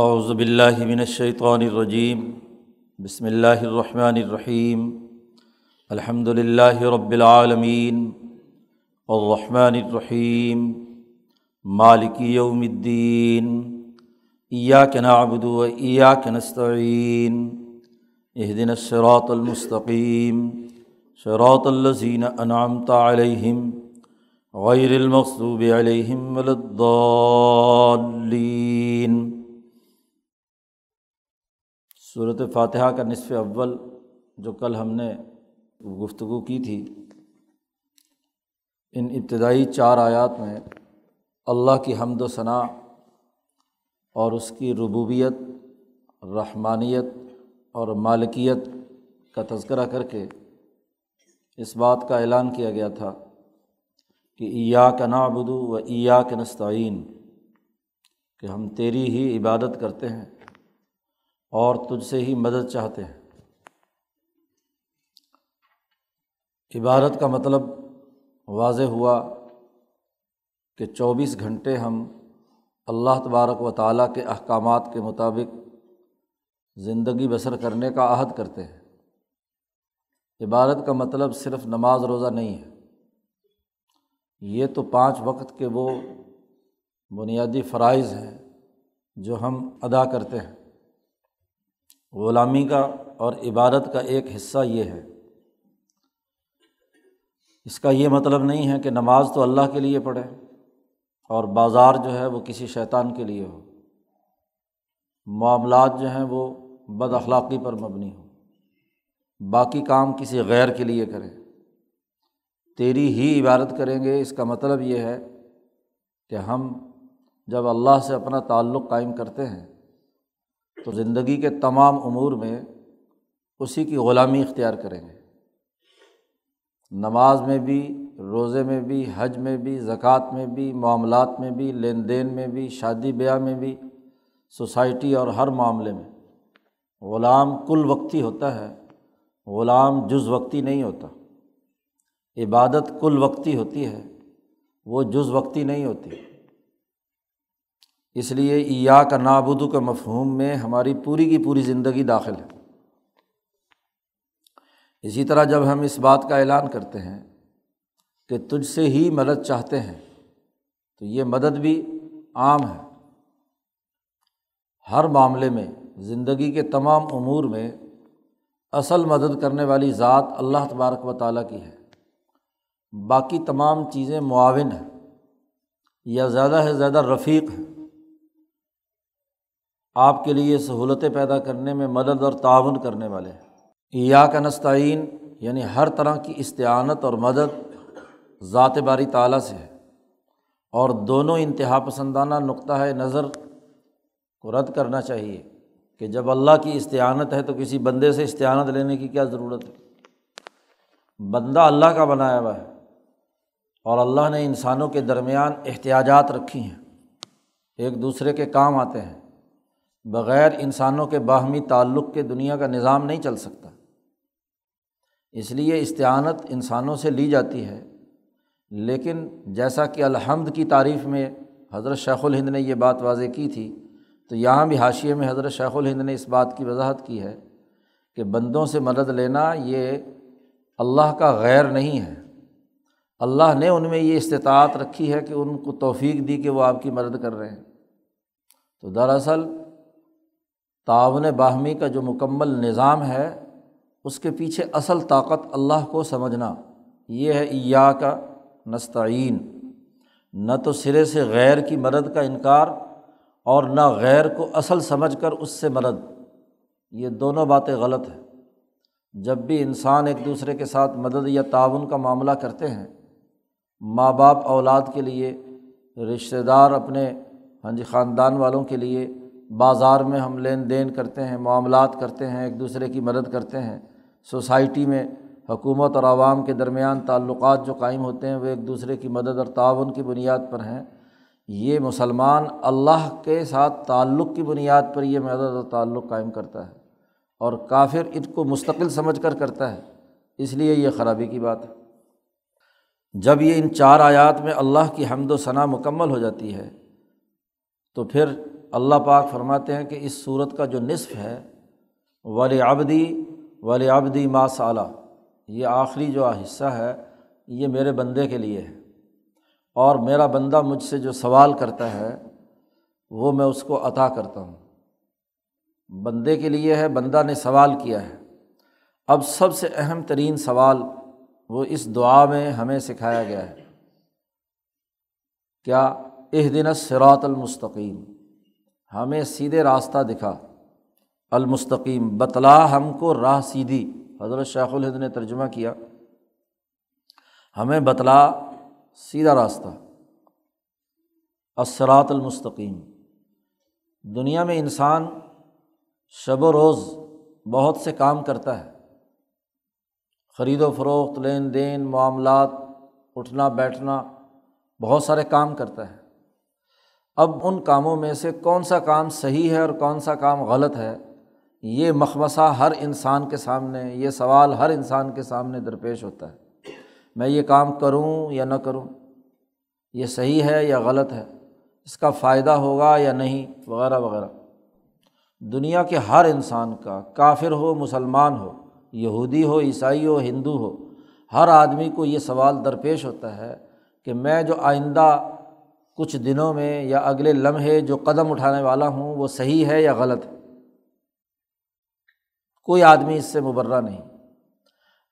اعوذ باللہ من الشیطان الرجیم، بسم اللہ الرحمن الرحیم الحمد للہ رب العالمین، الرحمن الرحیم، مالک یوم الدین، ایاک نعبد و ایاک نستعین اهدنا الصراط المستقیم، صراط الذین انعمت علیہم، غیر المغضوب علیہم ولا الضالین۔ صورت فاتحہ کا نصف اول جو کل ہم نے گفتگو کی تھی، ان ابتدائی چار آیات میں اللہ کی حمد و ثناء اور اس کی ربوبیت، رحمانیت اور مالکیت کا تذکرہ کر کے اس بات کا اعلان کیا گیا تھا کہ ایا کا نابدو و ایا کے نستعین، کہ ہم تیری ہی عبادت کرتے ہیں۔ اور تجھ سے ہی مدد چاہتے ہیں۔ عبادت کا مطلب واضح ہوا کہ چوبیس گھنٹے ہم اللہ تبارک و تعالیٰ کے احکامات کے مطابق زندگی بسر کرنے کا عہد کرتے ہیں۔ عبادت کا مطلب صرف نماز روزہ نہیں ہے۔ یہ تو پانچ وقت کے وہ بنیادی فرائض ہیں جو ہم ادا کرتے ہیں۔ غلامی کا اور عبادت کا ایک حصہ یہ ہے۔ اس کا یہ مطلب نہیں ہے کہ نماز تو اللہ کے لیے پڑھے اور بازار جو ہے وہ کسی شیطان کے لیے ہو۔ معاملات جو ہیں وہ بد اخلاقی پر مبنی ہو باقی کام کسی غیر کے لیے کریں۔ تیری ہی عبادت کریں گے۔ اس کا مطلب یہ ہے کہ ہم جب اللہ سے اپنا تعلق قائم کرتے ہیں تو زندگی کے تمام امور میں اسی کی غلامی اختیار کریں گے۔ نماز میں بھی، روزے میں بھی، حج میں بھی، زکوٰۃ میں بھی، معاملات میں بھی، لین دین میں بھی، شادی بیاہ میں بھی، سوسائٹی اور ہر معاملے میں۔ غلام کل وقتی ہوتا ہے، غلام جز وقتی نہیں ہوتا۔ عبادت کل وقتی ہوتی ہے، وہ جز وقتی نہیں ہوتی۔ اس لیے ایا کا نابودو کے مفہوم میں ہماری پوری کی پوری زندگی داخل ہے۔ اسی طرح جب ہم اس بات کا اعلان کرتے ہیں کہ تجھ سے ہی مدد چاہتے ہیں، تو یہ مدد بھی عام ہے۔ ہر معاملے میں، زندگی کے تمام امور میں اصل مدد کرنے والی ذات اللہ تبارک و تعالیٰ کی ہے۔ باقی تمام چیزیں معاون ہیں یا زیادہ سے زیادہ رفیق ہیں۔ آپ کے لیے سہولتیں پیدا کرنے میں مدد اور تعاون کرنے والے ہیں۔ یا کا نستعین یعنی ہر طرح کی استعانت اور مدد ذات باری تعلیٰ سے ہے۔ اور دونوں انتہا پسندانہ نقطۂ نظر کو رد کرنا چاہیے کہ جب اللہ کی استعانت ہے تو کسی بندے سے استعانت لینے کی کیا ضرورت ہے؟ بندہ اللہ کا بنایا ہوا ہے اور اللہ نے انسانوں کے درمیان احتیاجات رکھی ہیں۔ ایک دوسرے کے کام آتے ہیں۔ بغیر انسانوں کے باہمی تعلق کے دنیا کا نظام نہیں چل سکتا۔ اس لیے استعانت انسانوں سے لی جاتی ہے۔ لیکن جیسا کہ الحمد کی تعریف میں حضرت شیخ الہند نے یہ بات واضح کی تھی، تو یہاں بھی حاشیے میں حضرت شیخ الہند نے اس بات کی وضاحت کی ہے کہ بندوں سے مدد لینا یہ اللہ کا غیر نہیں ہے۔ اللہ نے ان میں یہ استطاعت رکھی ہے کہ ان کو توفیق دی کہ وہ آپ کی مدد کر رہے ہیں۔ تو دراصل تعاون باہمی کا جو مکمل نظام ہے، اس کے پیچھے اصل طاقت اللہ کو سمجھنا، یہ ہے ایا کا نستعین۔ نہ تو سرے سے غیر کی مدد کا انکار اور نہ غیر کو اصل سمجھ کر اس سے مدد۔ یہ دونوں باتیں غلط ہیں۔ جب بھی انسان ایک دوسرے کے ساتھ مدد یا تعاون کا معاملہ کرتے ہیں، ماں باپ اولاد کے لیے، رشتہ دار اپنے ہاں جی خاندان والوں کے لیے بازار میں ہم لین دین کرتے ہیں، معاملات کرتے ہیں، ایک دوسرے کی مدد کرتے ہیں۔ سوسائٹی میں حکومت اور عوام کے درمیان تعلقات جو قائم ہوتے ہیں، وہ ایک دوسرے کی مدد اور تعاون کی بنیاد پر ہیں۔ یہ مسلمان اللہ کے ساتھ تعلق کی بنیاد پر یہ مدد اور تعلق قائم کرتا ہے اور کافر ان کو مستقل سمجھ کر کرتا ہے۔ اس لیے یہ خرابی کی بات ہے۔ جب یہ ان چار آیات میں اللہ کی حمد و ثناء مکمل ہو جاتی ہے، تو پھر اللہ پاک فرماتے ہیں کہ اس صورت کا جو نصف ہے ولی آبدی ولی آبدی ما صالہ یہ آخری جو حصہ ہے، یہ میرے بندے کے لیے ہے۔ اور میرا بندہ مجھ سے جو سوال کرتا ہے، وہ میں اس کو عطا کرتا ہوں۔ بندے کے لیے ہے، بندہ نے سوال کیا ہے۔ اب سب سے اہم ترین سوال وہ اس دعا میں ہمیں سکھایا گیا ہے۔ کیا اہ دن سرات المستقیم؟ ہمیں سیدھے راستہ دکھا۔ المستقیم، بتلا ہم کو راہ سیدھی۔ حضرت شیخ الہد نے ترجمہ کیا۔ ہمیں بتلا سیدھا راستہ۔ اسرات المستقیم۔ دنیا میں انسان شب و روز بہت سے کام کرتا ہے۔ خرید و فروخت، لین دین، معاملات، اٹھنا، بیٹھنا، بہت سارے کام کرتا ہے۔ اب ان کاموں میں سے کون سا کام صحیح ہے اور کون سا کام غلط ہے؟ یہ مخمصہ ہر انسان کے سامنے، یہ سوال ہر انسان کے سامنے درپیش ہوتا ہے۔ میں یہ کام کروں یا نہ کروں؟ یہ صحیح ہے یا غلط ہے؟ اس کا فائدہ ہوگا یا نہیں؟ وغیرہ وغیرہ۔ دنیا کے ہر انسان کا کافر ہو، مسلمان ہو، یہودی ہو، عیسائی ہو، ہندو ہو، ہر آدمی کو یہ سوال درپیش ہوتا ہے کہ میں جو آئندہ کچھ دنوں میں یا اگلے لمحے جو قدم اٹھانے والا ہوں وہ صحیح ہے یا غلط ہے؟ کوئی آدمی اس سے مبرہ نہیں۔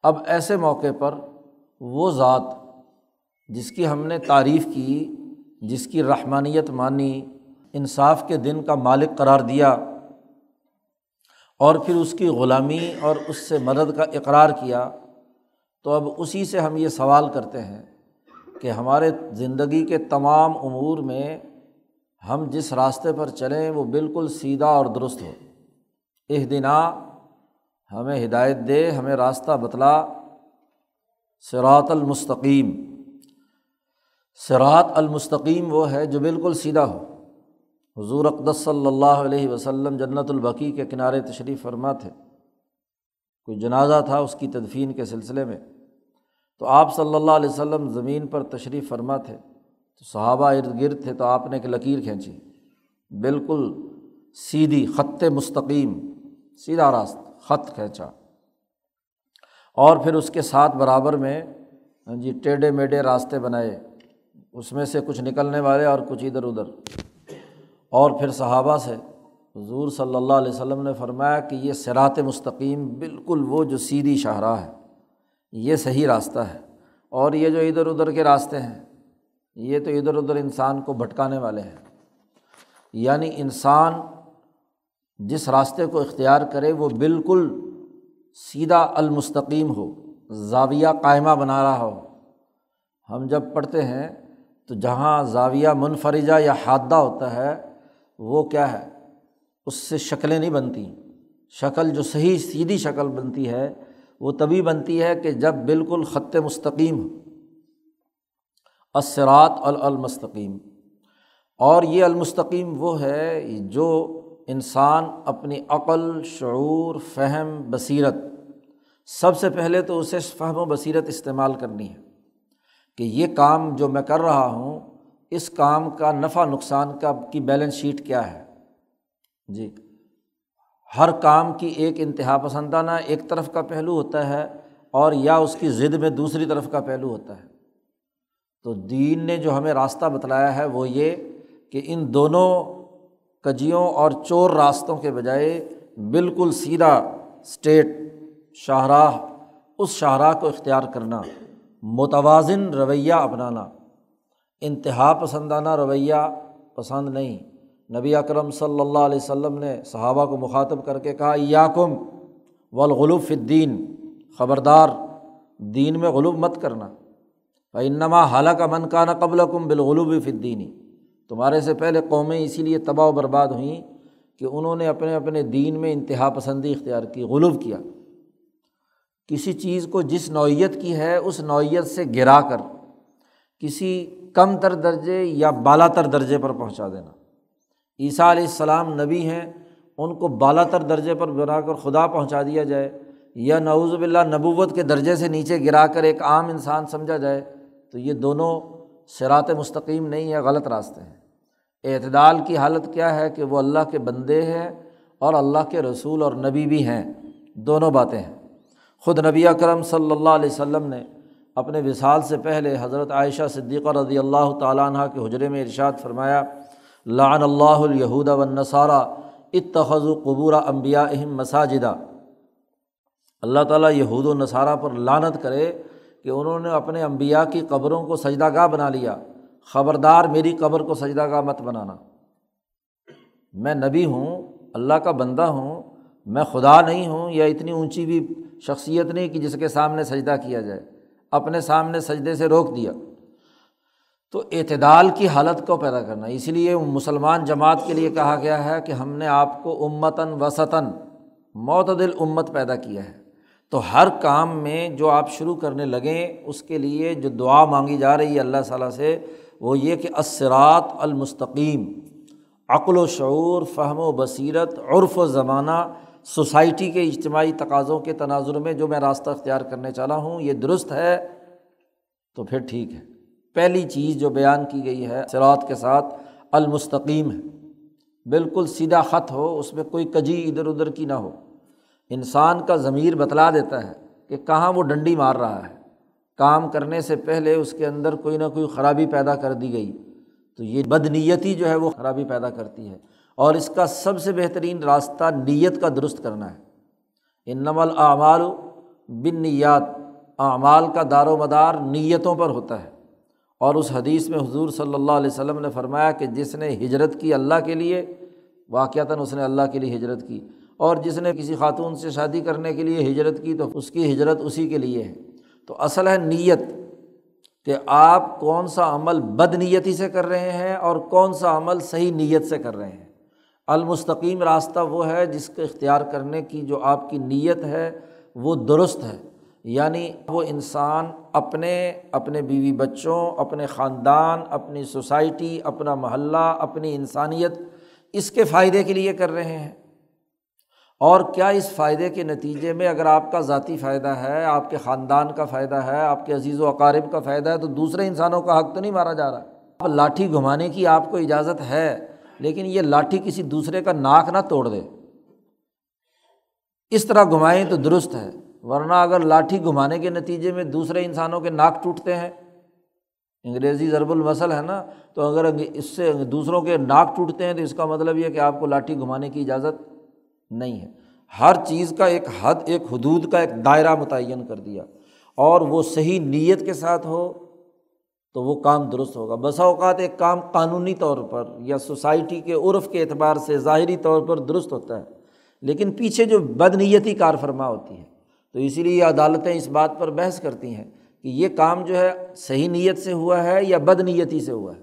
اب ایسے موقع پر وہ ذات جس کی ہم نے تعریف کی، جس کی رحمانیت مانی، انصاف کے دن کا مالک قرار دیا اور پھر اس کی غلامی اور اس سے مدد کا اقرار کیا، تو اب اسی سے ہم یہ سوال کرتے ہیں کہ ہمارے زندگی کے تمام امور میں ہم جس راستے پر چلیں وہ بالکل سیدھا اور درست ہو۔ اہ دنا ہمیں ہدایت دے، ہمیں راستہ بتلا۔ سرات المستقیم۔ سرات المستقیم وہ ہے جو بالکل سیدھا ہو۔ حضور اقدس صلی اللہ علیہ وسلم جنت البقی کے کنارے تشریف فرما تھے۔ کوئی جنازہ تھا اس کی تدفین کے سلسلے میں؟ تو آپ صلی اللہ علیہ وسلم زمین پر تشریف فرما تھے، تو صحابہ ارد گرد تھے تو آپ نے ایک لکیر کھینچی۔ بالکل سیدھی خط مستقیم، سیدھا راست، خط کھینچا۔ اور پھر اس کے ساتھ برابر میں ہاں جی ٹیڑھے میڈے راستے بنائے۔ اس میں سے کچھ نکلنے والے اور کچھ ادھر ادھر۔ اور پھر صحابہ سے حضور صلی اللہ علیہ وسلم نے فرمایا کہ یہ سرات مستقیم بالکل وہ جو سیدھی شاہراہ ہے۔ یہ صحیح راستہ ہے۔ اور یہ جو ادھر ادھر کے راستے ہیں، یہ تو ادھر ادھر انسان کو بھٹکانے والے ہیں۔ یعنی انسان جس راستے کو اختیار کرے، وہ بالکل سیدھا المستقیم ہو، زاویہ قائمہ بنا رہا ہو۔ ہم جب پڑھتے ہیں تو جہاں زاویہ منفرجہ یا حادہ ہوتا ہے، وہ کیا ہے؟ اس سے شکلیں نہیں بنتی۔ شکل جو صحیح، سیدھی شکل بنتی ہے وہ تبھی بنتی ہے کہ جب بالکل خط مستقیم ہو۔ اسرات المستقیم۔ اور یہ المستقیم وہ ہے جو انسان اپنی عقل، شعور، فہم، بصیرت، سب سے پہلے تو اسے فہم و بصیرت استعمال کرنی ہے کہ یہ کام جو میں کر رہا ہوں، اس کام کا نفع نقصان کا کی بیلنس شیٹ کیا ہے۔ جی۔ ہر کام کی ایک انتہا پسندانہ ایک طرف کا پہلو ہوتا ہے اور یا اس کی ضد میں دوسری طرف کا پہلو ہوتا ہے۔ تو دین نے جو ہمیں راستہ بتلایا ہے وہ یہ کہ ان دونوں کجیوں اور چور راستوں کے بجائے بالکل سیدھا اسٹیٹ شاہراہ، اس شاہراہ کو اختیار کرنا، متوازن رویہ اپنانا۔ انتہا پسندانہ رویہ پسند نہیں۔ نبی اکرم صلی اللہ علیہ وسلم نے صحابہ کو مخاطب کر کے کہا یا کم الدین. خبردار، دین میں غلوب مت کرنا۔ انما حالہ کا من کا نہ قبل کم بالغلوب فدینی تمہارے سے پہلے قومیں اسی لیے تباہ و برباد ہوئیں کہ انہوں نے اپنے اپنے دین میں انتہا پسندی اختیار کی، غلوب کیا۔ کسی چیز کو جس نوعیت کی ہے، اس نوعیت سے گرا کر، کسی کم تر درجے یا بالا تر درجے پر پہنچا دینا۔ عیسیٰ علیہ السلام نبی ہیں، ان کو بالا تر درجے پر بنا کر خدا پہنچا دیا جائے۔ یا نعوذ باللہ نبوت کے درجے سے نیچے گرا کر ایک عام انسان سمجھا جائے، تو یہ دونوں شراط مستقیم نہیں ہے غلط راستے ہیں۔ اعتدال کی حالت کیا ہے کہ وہ اللہ کے بندے ہیں اور اللہ کے رسول اور نبی بھی ہیں۔ دونوں باتیں ہیں۔ خود نبی اکرم صلی اللہ علیہ وسلم نے اپنے وصال سے پہلے حضرت عائشہ صدیقہ رضی اللہ تعالیٰ عنہ کے حجرے میں ارشاد فرمایا لعن اللہ الہود و نصارہ اتخذ قبور امبیا اہم مساجدہ اللہ تعالیٰ یہود و نصارہ پر لانت کرے کہ انہوں نے اپنے امبیا کی قبروں کو سجدہ گاہ بنا لیا۔ خبردار میری قبر کو سجدہ گاہ مت بنانا۔ میں نبی ہوں، اللہ کا بندہ ہوں، میں خدا نہیں ہوں، یا اتنی اونچی بھی شخصیت نہیں کہ جس کے سامنے سجدہ کیا جائے۔ اپنے سامنے سجدے سے روک دیا۔ تو اعتدال کی حالت کو پیدا کرنا۔ اس لیے مسلمان جماعت کے لیے کہا گیا ہے کہ ہم نے آپ کو امتاً وسطاً معتدل امت پیدا کیا ہے۔ تو ہر کام میں جو آپ شروع کرنے لگیں اس کے لیے جو دعا مانگی جا رہی ہے اللہ تعالیٰ سے، وہ یہ کہ اسرات المستقیم، عقل و شعور، فہم و بصیرت، عرف و زمانہ، سوسائٹی کے اجتماعی تقاضوں کے تناظر میں جو میں راستہ اختیار کرنے چلا ہوں، یہ درست ہے، تو پھر ٹھیک ہے۔ پہلی چیز جو بیان کی گئی ہے سرات کے ساتھ المستقیم ہے۔ بالکل سیدھا خط ہو، اس میں کوئی کجی ادھر ادھر کی نہ ہو۔ انسان کا ضمیر بتلا دیتا ہے کہ کہاں وہ ڈنڈی مار رہا ہے۔ کام کرنے سے پہلے اس کے اندر کوئی نہ کوئی خرابی پیدا کر دی گئی۔ تو یہ بد نیتی جو ہے وہ خرابی پیدا کرتی ہے۔ اور اس کا سب سے بہترین راستہ نیت کا درست کرنا ہے۔ ان نمل اعمال بن نیات اعمال کا دار و مدار نیتوں پر ہوتا ہے۔ اور اس حدیث میں حضور صلی اللہ علیہ وسلم نے فرمایا کہ جس نے ہجرت کی اللہ کے لیے، واقعتاً اس نے اللہ کے لیے ہجرت کی۔ اور جس نے کسی خاتون سے شادی کرنے کے لیے ہجرت کی تو اس کی ہجرت اسی کے لیے ہے۔ تو اصل ہے نیت کہ آپ کون سا عمل بد نیتی سے کر رہے ہیں اور کون سا عمل صحیح نیت سے کر رہے ہیں۔ المستقیم راستہ وہ ہے جس کے اختیار کرنے کی جو آپ کی نیت ہے وہ درست ہے۔ یعنی وہ انسان اپنے اپنے بیوی بچوں، اپنے خاندان، اپنی سوسائٹی، اپنا محلہ، اپنی انسانیت اس کے فائدے کے لیے کر رہے ہیں۔ اور کیا اس فائدے کے نتیجے میں اگر آپ کا ذاتی فائدہ ہے، آپ کے خاندان کا فائدہ ہے، آپ کے عزیز و اقارب کا فائدہ ہے، تو دوسرے انسانوں کا حق تو نہیں مارا جا رہا۔ اب لاٹھی گھمانے کی آپ کو اجازت ہے، لیکن یہ لاٹھی کسی دوسرے کا ناک نہ توڑ دے۔ اس طرح گھمائیں تو درست ہے۔ ورنہ اگر لاٹھی گھمانے کے نتیجے میں دوسرے انسانوں کے ناک ٹوٹتے ہیں، انگریزی ضرب المسل ہے نا، تو اگر اس سے دوسروں کے ناک ٹوٹتے ہیں تو اس کا مطلب یہ کہ آپ کو لاٹھی گھمانے کی اجازت نہیں ہے۔ ہر چیز کا ایک حد، ایک حدود کا ایک دائرہ متعین کر دیا۔ اور وہ صحیح نیت کے ساتھ ہو تو وہ کام درست ہوگا۔ بسا اوقات ایک کام قانونی طور پر یا سوسائٹی کے عرف کے اعتبار سے ظاہری طور پر درست ہوتا ہے، لیکن پیچھے جو بد نیتی کار فرما ہوتی ہے تو اسی لیے عدالتیں اس بات پر بحث کرتی ہیں کہ یہ کام جو ہے صحیح نیت سے ہوا ہے یا بد نیتی سے ہوا ہے؟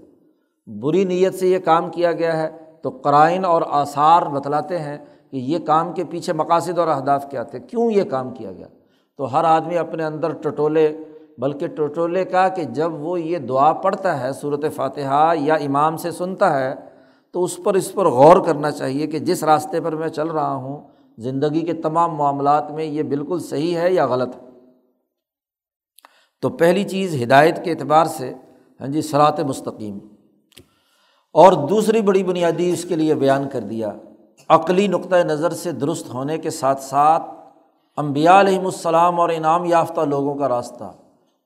بری نیت سے یہ کام کیا گیا ہے تو قرائن اور آثار بتلاتے ہیں کہ یہ کام کے پیچھے مقاصد اور اہداف کیا تھے۔ کیوں یہ کام کیا گیا؟ تو ہر آدمی اپنے اندر ٹٹولے، بلکہ ٹٹولے کا کہ جب وہ یہ دعا پڑھتا ہے صورت فاتحہ یا امام سے سنتا ہے تو اس پر اس پر غور کرنا چاہیے کہ جس راستے پر میں چل رہا ہوں زندگی کے تمام معاملات میں یہ بالکل صحیح ہے یا غلط ہے؟ تو پہلی چیز ہدایت کے اعتبار سے ہاں جی سرات مستقیم۔ اور دوسری بڑی بنیادی اس کے لیے بیان کر دیا، عقلی نقطۂ نظر سے درست ہونے کے ساتھ ساتھ امبیا علیہم السلام اور انعام یافتہ لوگوں کا راستہ،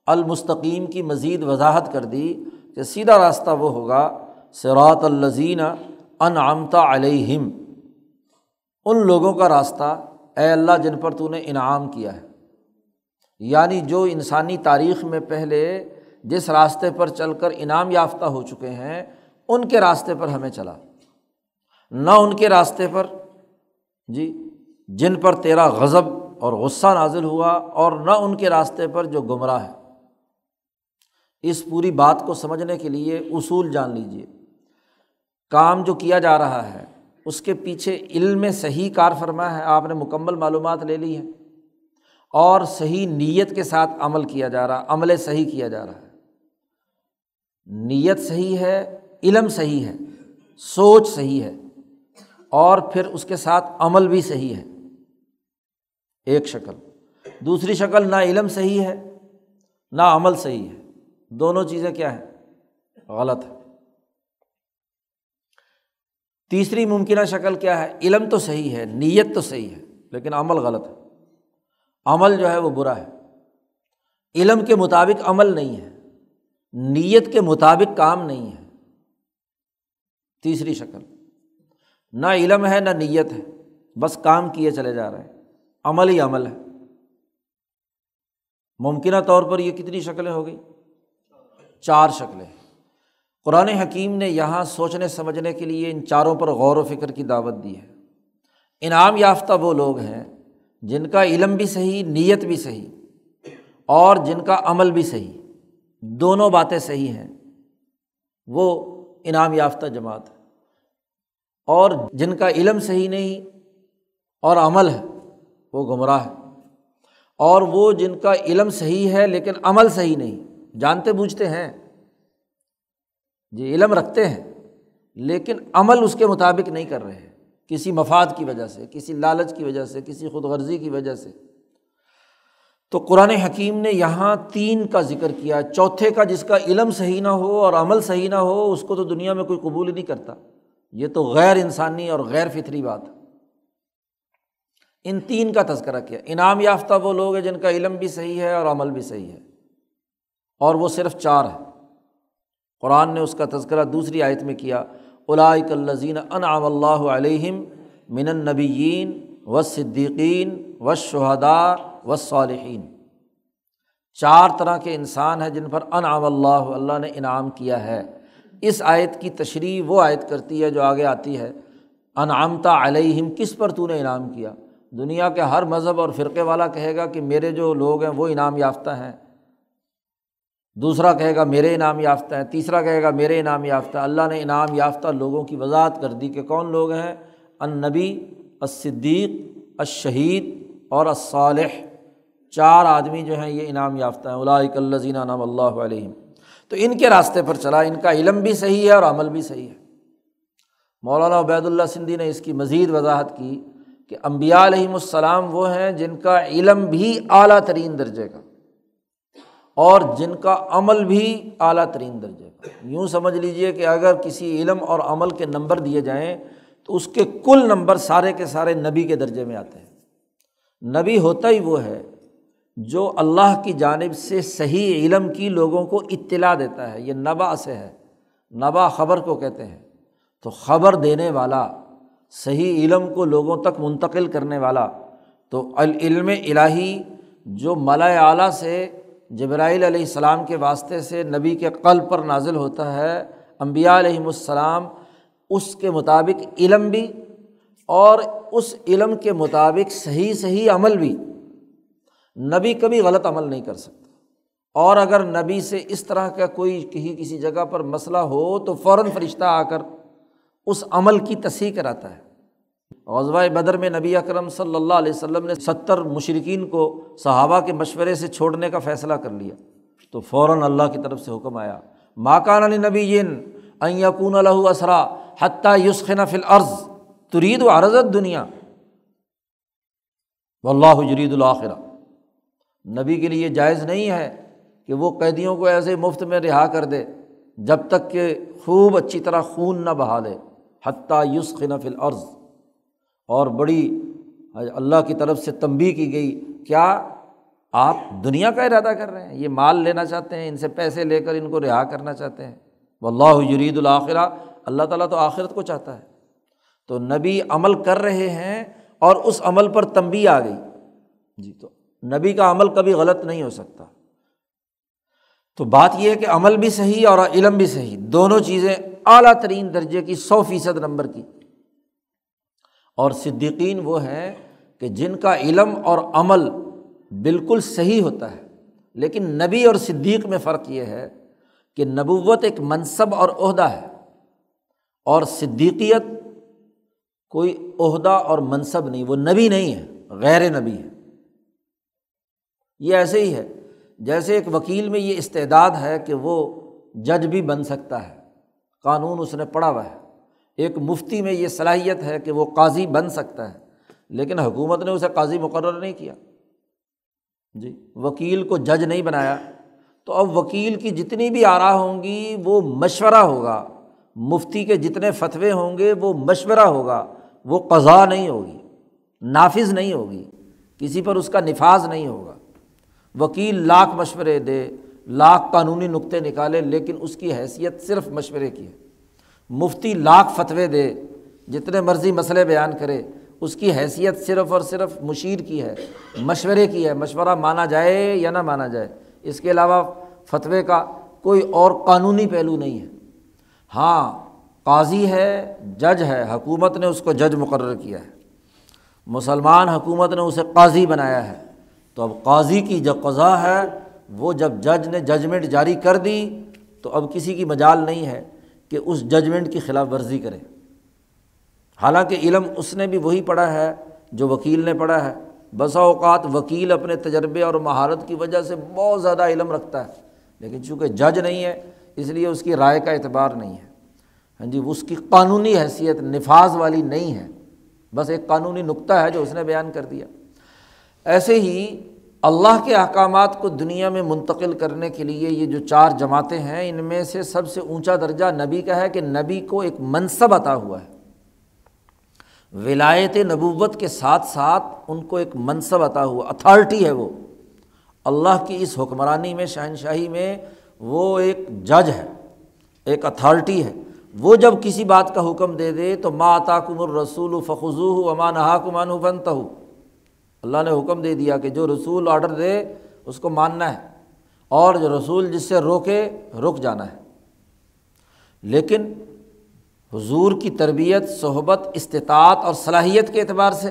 المستقیم کی مزید وضاحت کر دی کہ سیدھا راستہ وہ ہوگا سرات الزین انعامتا علیہم۔ ان لوگوں کا راستہ، اے اللہ، جن پر تو نے انعام کیا ہے۔ یعنی جو انسانی تاریخ میں پہلے جس راستے پر چل کر انعام یافتہ ہو چکے ہیں، ان کے راستے پر ہمیں چلا۔ نہ ان کے راستے پر جی جن پر تیرا غضب اور غصہ نازل ہوا، اور نہ ان کے راستے پر جو گمراہ ہے۔ اس پوری بات کو سمجھنے کے لیے اصول جان لیجیے کام جو کیا جا رہا ہے اس کے پیچھے علم صحیح کار فرما ہے، آپ نے مکمل معلومات لے لی ہے اور صحیح نیت کے ساتھ عمل کیا جا رہا، عمل صحیح کیا جا رہا ہے۔ نیت صحیح ہے، علم صحیح ہے، سوچ صحیح ہے، اور پھر اس کے ساتھ عمل بھی صحیح ہے۔ ایک شکل۔ دوسری شکل، نہ علم صحیح ہے، نہ عمل صحیح ہے۔ دونوں چیزیں کیا ہیں؟ غلط ہے تیسری ممکنہ شکل کیا ہے؟ علم تو صحیح ہے، نیت تو صحیح ہے، لیکن عمل غلط ہے۔ عمل جو ہے وہ برا ہے۔ علم کے مطابق عمل نہیں ہے، نیت کے مطابق کام نہیں ہے۔ تیسری شکل، نہ علم ہے، نہ نیت ہے، بس کام کیے چلے جا رہے ہیں۔ عمل ہی عمل ہے۔ ممکنہ طور پر یہ کتنی شکلیں ہو گئی چار شکلیں۔ قرآن حکیم نے یہاں سوچنے سمجھنے کے لیے ان چاروں پر غور و فکر کی دعوت دی ہے۔ انعام یافتہ وہ لوگ ہیں جن کا علم بھی صحیح، نیت بھی صحیح اور جن کا عمل بھی صحیح۔ دونوں باتیں صحیح ہیں۔ وہ انعام یافتہ جماعت ہے۔ اور جن کا علم صحیح نہیں اور عمل ہے، وہ گمراہ ہے اور وہ جن کا علم صحیح ہے لیکن عمل صحیح نہیں، جانتے بوجھتے ہیں۔ جی علم رکھتے ہیں، لیکن عمل اس کے مطابق نہیں کر رہے کسی مفاد کی وجہ سے، کسی لالچ کی وجہ سے، کسی خود غرضی کی وجہ سے۔ تو قرآن حکیم نے یہاں تین کا ذکر کیا۔ چوتھے کا جس کا علم صحیح نہ ہو اور عمل صحیح نہ ہو، اس کو تو دنیا میں کوئی قبول ہی نہیں کرتا۔ یہ تو غیر انسانی اور غیر فطری بات۔ ہے ان تین کا تذکرہ کیا۔ انعام یافتہ وہ لوگ ہیں جن کا علم بھی صحیح ہے اور عمل بھی صحیح ہے۔ اور وہ صرف چار ہے قرآن نے اس کا تذکرہ دوسری آیت میں کیا علائق الزین انعام اللہ علیہم من النبیین و صدیقین و شہدا و صالحین چار طرح کے انسان ہیں جن پر انعام اللہ اللہ نے انعام کیا ہے۔ اس آیت کی تشریح وہ آیت کرتی ہے جو آگے آتی ہے انعامتا علیہم، کس پر تو نے انعام کیا؟ دنیا کے ہر مذہب اور فرقے والا کہے گا کہ میرے جو لوگ ہیں وہ انعام یافتہ ہیں۔ دوسرا کہے گا میرے انعام یافتہ ہیں، تیسرا کہے گا میرے انعام یافتہ اللہ نے انعام یافتہ لوگوں کی وضاحت کر دی کہ کون لوگ ہیں؟ النبی، الصدیق، الشہید اور الصالح۔ چار آدمی جو ہیں یہ انعام یافتہ ہیں۔ اولائک الزین نام اللہ علیہم۔ تو ان کے راستے پر چلا، ان کا علم بھی صحیح ہے اور عمل بھی صحیح ہے۔ مولانا عبید اللہ سندھی نے اس کی مزید وضاحت کی کہ امبیا علیہم السلام وہ ہیں جن کا علم بھی اعلیٰ ترین درجے کا۔ اور جن کا عمل بھی اعلیٰ ترین درجے کا۔ یوں سمجھ لیجیے کہ اگر کسی علم اور عمل کے نمبر دیے جائیں تو اس کے کل نمبر سارے کے سارے نبی کے درجے میں آتے ہیں۔ نبی ہوتا ہی وہ ہے جو اللہ کی جانب سے صحیح علم کی لوگوں کو اطلاع دیتا ہے۔ یہ نبا سے ہے۔ نبا خبر کو کہتے ہیں۔ تو خبر دینے والا، صحیح علم کو لوگوں تک منتقل کرنے والا، تو العلم الہی جو ملا اعلیٰ سے جبرائیل علیہ السلام کے واسطے سے نبی کے قلب پر نازل ہوتا ہے امبیا علیہم السلام اس کے مطابق علم بھی اور اس علم کے مطابق صحیح صحیح عمل بھی۔ نبی کبھی غلط عمل نہیں کر سکتا۔ اور اگر نبی سے اس طرح کا کوئی کہیں کسی جگہ پر مسئلہ ہو تو فوراً فرشتہ آ کر اس عمل کی تصحیح کراتا ہے۔ غزوہ بدر میں نبی اکرم صلی اللہ علیہ وسلم نے ستر مشرقین کو صحابہ کے مشورے سے چھوڑنے کا فیصلہ کر لیا۔ تو فوراً اللہ کی طرف سے حکم آیا ماکان علی نبی یقون الہ اسرا حتیٰ یسخن فل عرض ترید و عرضت دنیا و اللہ جرید الآخرہ نبی کے لیے جائز نہیں ہے کہ وہ قیدیوں کو ایسے مفت میں رہا کر دے، جب تک کہ خوب اچھی طرح خون نہ بہا دے حتیٰ یسخن فل عرض اور بڑی اللہ کی طرف سے تنبی کی گئی، کیا آپ دنیا کا ارادہ کر رہے ہیں؟ یہ مال لینا چاہتے ہیں، ان سے پیسے لے کر ان کو رہا کرنا چاہتے ہیں۔ وہ اللہ جرید الآخرہ اللہ تعالیٰ تو آخرت کو چاہتا ہے۔ تو نبی عمل کر رہے ہیں اور اس عمل پر تنبی آ گئی۔ جی تو نبی کا عمل کبھی غلط نہیں ہو سکتا۔ تو بات یہ ہے کہ عمل بھی صحیح اور علم بھی صحیح، دونوں چیزیں اعلیٰ ترین درجے کی سو فیصد نمبر کی۔ اور صدیقین وہ ہیں کہ جن کا علم اور عمل بالکل صحیح ہوتا ہے، لیکن نبی اور صدیق میں فرق یہ ہے کہ نبوت ایک منصب اور عہدہ ہے اور صدیقیت کوئی عہدہ اور منصب نہیں، وہ نبی نہیں ہے، غیر نبی ہے۔ یہ ایسے ہی ہے، جیسے ایک وکیل میں یہ استعداد ہے کہ وہ جج بھی بن سکتا ہے، قانون اس نے پڑھا ہوا ہے۔ ایک مفتی میں یہ صلاحیت ہے کہ وہ قاضی بن سکتا ہے، لیکن حکومت نے اسے قاضی مقرر نہیں کیا۔ جی وکیل کو جج نہیں بنایا۔ تو اب وکیل کی جتنی بھی آرا ہوں گی، وہ مشورہ ہوگا۔ مفتی کے جتنے فتوے ہوں گے، وہ مشورہ ہوگا۔ وہ قضا نہیں ہوگی، نافذ نہیں ہوگی۔ کسی پر اس کا نفاذ نہیں ہوگا۔ وکیل لاکھ مشورے دے، لاکھ قانونی نقطے نکالے، لیکن اس کی حیثیت صرف مشورے کی ہے۔ مفتی لاکھ فتوے دے، جتنے مرضی مسئلے بیان کرے، اس کی حیثیت صرف اور صرف مشیر کی ہے، مشورے کی ہے، مشورہ مانا جائے یا نہ مانا جائے۔ اس کے علاوہ فتوے کا کوئی اور قانونی پہلو نہیں ہے۔ ہاں قاضی ہے، جج ہے، حکومت نے اس کو جج مقرر کیا ہے۔ مسلمان حکومت نے اسے قاضی بنایا ہے۔ تو اب قاضی کی جو قضا ہے، وہ جب جج نے ججمنٹ جاری کر دی، تو اب کسی کی مجال نہیں ہے۔ کہ اس ججمنٹ کی خلاف ورزی کرے۔ حالانکہ علم اس نے بھی وہی پڑھا ہے جو وکیل نے پڑھا ہے۔ بسا اوقات وکیل اپنے تجربے اور مہارت کی وجہ سے بہت زیادہ علم رکھتا ہے، لیکن چونکہ جج نہیں ہے، اس لیے اس کی رائے کا اعتبار نہیں ہے۔ ہاں جی اس کی قانونی حیثیت نفاذ والی نہیں ہے۔ بس ایک قانونی نقطہ ہے جو اس نے بیان کر دیا۔ ایسے ہی اللہ کے احکامات کو دنیا میں منتقل کرنے کے لیے یہ جو چار جماعتیں ہیں، ان میں سے سب سے اونچا درجہ نبی کا ہے کہ نبی کو ایک منصب عطا ہوا ہے۔ ولایت نبوت کے ساتھ ساتھ ان کو ایک منصب عطا ہوا اتھارٹی ہے وہ۔ اللہ کی اس حکمرانی میں، شہنشاہی میں وہ ایک جج ہے، ایک اتھارٹی ہے۔ وہ جب کسی بات کا حکم دے دے تو ماں عطا کم الرسول فخو امان حاکمان بنتا ہو اللہ نے حکم دے دیا کہ جو رسول آڈر دے، اس کو ماننا ہے۔ اور جو رسول جس سے روکے، رک جانا ہے۔ لیکن حضور کی تربیت، صحبت، استطاعت اور صلاحیت کے اعتبار سے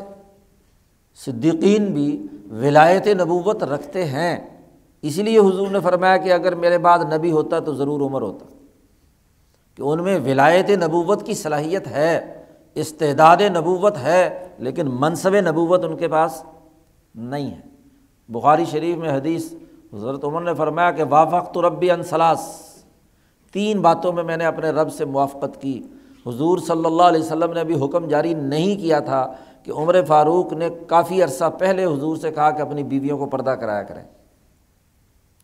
صدیقین بھی ولایت نبوت رکھتے ہیں۔ اسی لیے حضور نے فرمایا کہ اگر میرے بعد نبی ہوتا تو ضرور عمر ہوتا۔ کہ ان میں ولایت نبوت کی صلاحیت ہے، استعداد نبوت ہے، لیکن منصب نبوت ان کے پاس نہیں ہے۔ بخاری شریف میں حدیث حضرت عمر نے فرمایا کہ وافق تو ربی انصلاس تین باتوں میں میں نے اپنے رب سے موافقت کی۔ حضور صلی اللہ علیہ وسلم نے ابھی حکم جاری نہیں کیا تھا کہ عمر فاروق نے کافی عرصہ پہلے حضور سے کہا کہ اپنی بیویوں کو پردہ کرایا کریں۔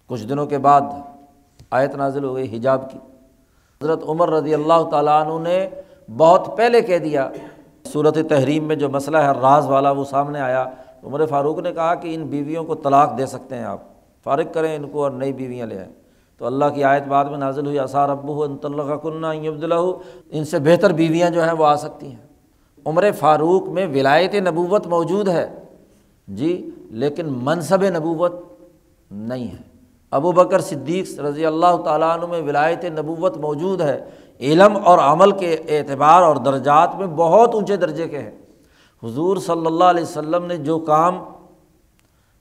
کچھ دنوں کے بعد آیت نازل ہو گئی، حجاب کی۔ حضرت عمر رضی اللہ تعالیٰ عنہ نے بہت پہلے کہہ دیا صورت تحریم میں جو مسئلہ ہے، راز والا وہ سامنے آیا۔ عمر فاروق نے کہا کہ ان بیویوں کو طلاق دے سکتے ہیں آپ، فارغ کریں ان کو اور نئی بیویاں لے آئیں۔ تو اللہ کی آیت بعد میں نازل ہوئی اثار ابو ان طلّہ کنہ عبد ان سے بہتر بیویاں جو ہیں وہ آ سکتی ہیں۔ عمر فاروق میں ولایت نبوت موجود ہے جی لیکن منصب نبوت نہیں ہے۔ ابو بکر صدیق رضی اللہ تعالیٰ عنہ میں ولایت نبوت موجود ہے۔ علم اور عمل کے اعتبار اور درجات میں بہت اونچے درجے کے ہیں۔ حضور صلی اللہ علیہ وسلم نے جو کام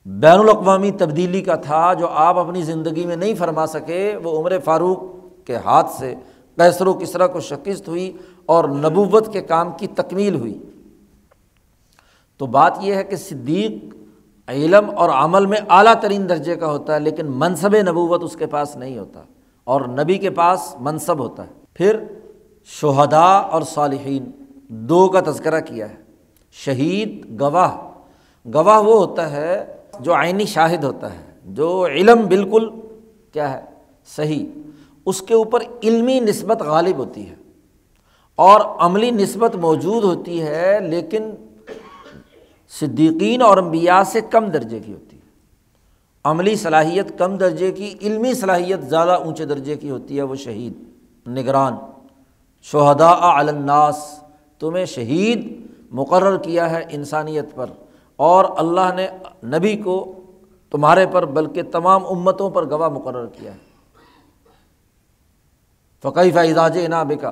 بین الاقوامی تبدیلی کا تھا، جو آپ اپنی زندگی میں نہیں فرما سکے، وہ عمر فاروق کے ہاتھ سے کیسر و کسرا کو شکست ہوئی اور نبوت کے کام کی تکمیل ہوئی۔ تو بات یہ ہے کہ صدیق علم اور عمل میں اعلیٰ ترین درجے کا ہوتا ہے، لیکن منصب نبوت اس کے پاس نہیں ہوتا اور نبی کے پاس منصب ہوتا ہے۔ پھر شہدا اور صالحین دو کا تذکرہ کیا ہے۔ شہید گواہ۔ گواہ وہ ہوتا ہے جو آئینی شاہد ہوتا ہے، جو علم بالکل کیا ہے، صحیح۔ اس کے اوپر علمی نسبت غالب ہوتی ہے اور عملی نسبت موجود ہوتی ہے، لیکن صدیقین اور انبیاء سے کم درجے کی ہوتی ہے۔ عملی صلاحیت کم درجے کی، علمی صلاحیت زیادہ اونچے درجے کی ہوتی ہے، وہ شہید، نگران۔ شہدا الناس، تمہیں شہید مقرر کیا ہے انسانیت پر اور اللہ نے نبی کو تمہارے پر بلکہ تمام امتوں پر گواہ مقرر کیا ہے۔ فقی فائزاج نا بکا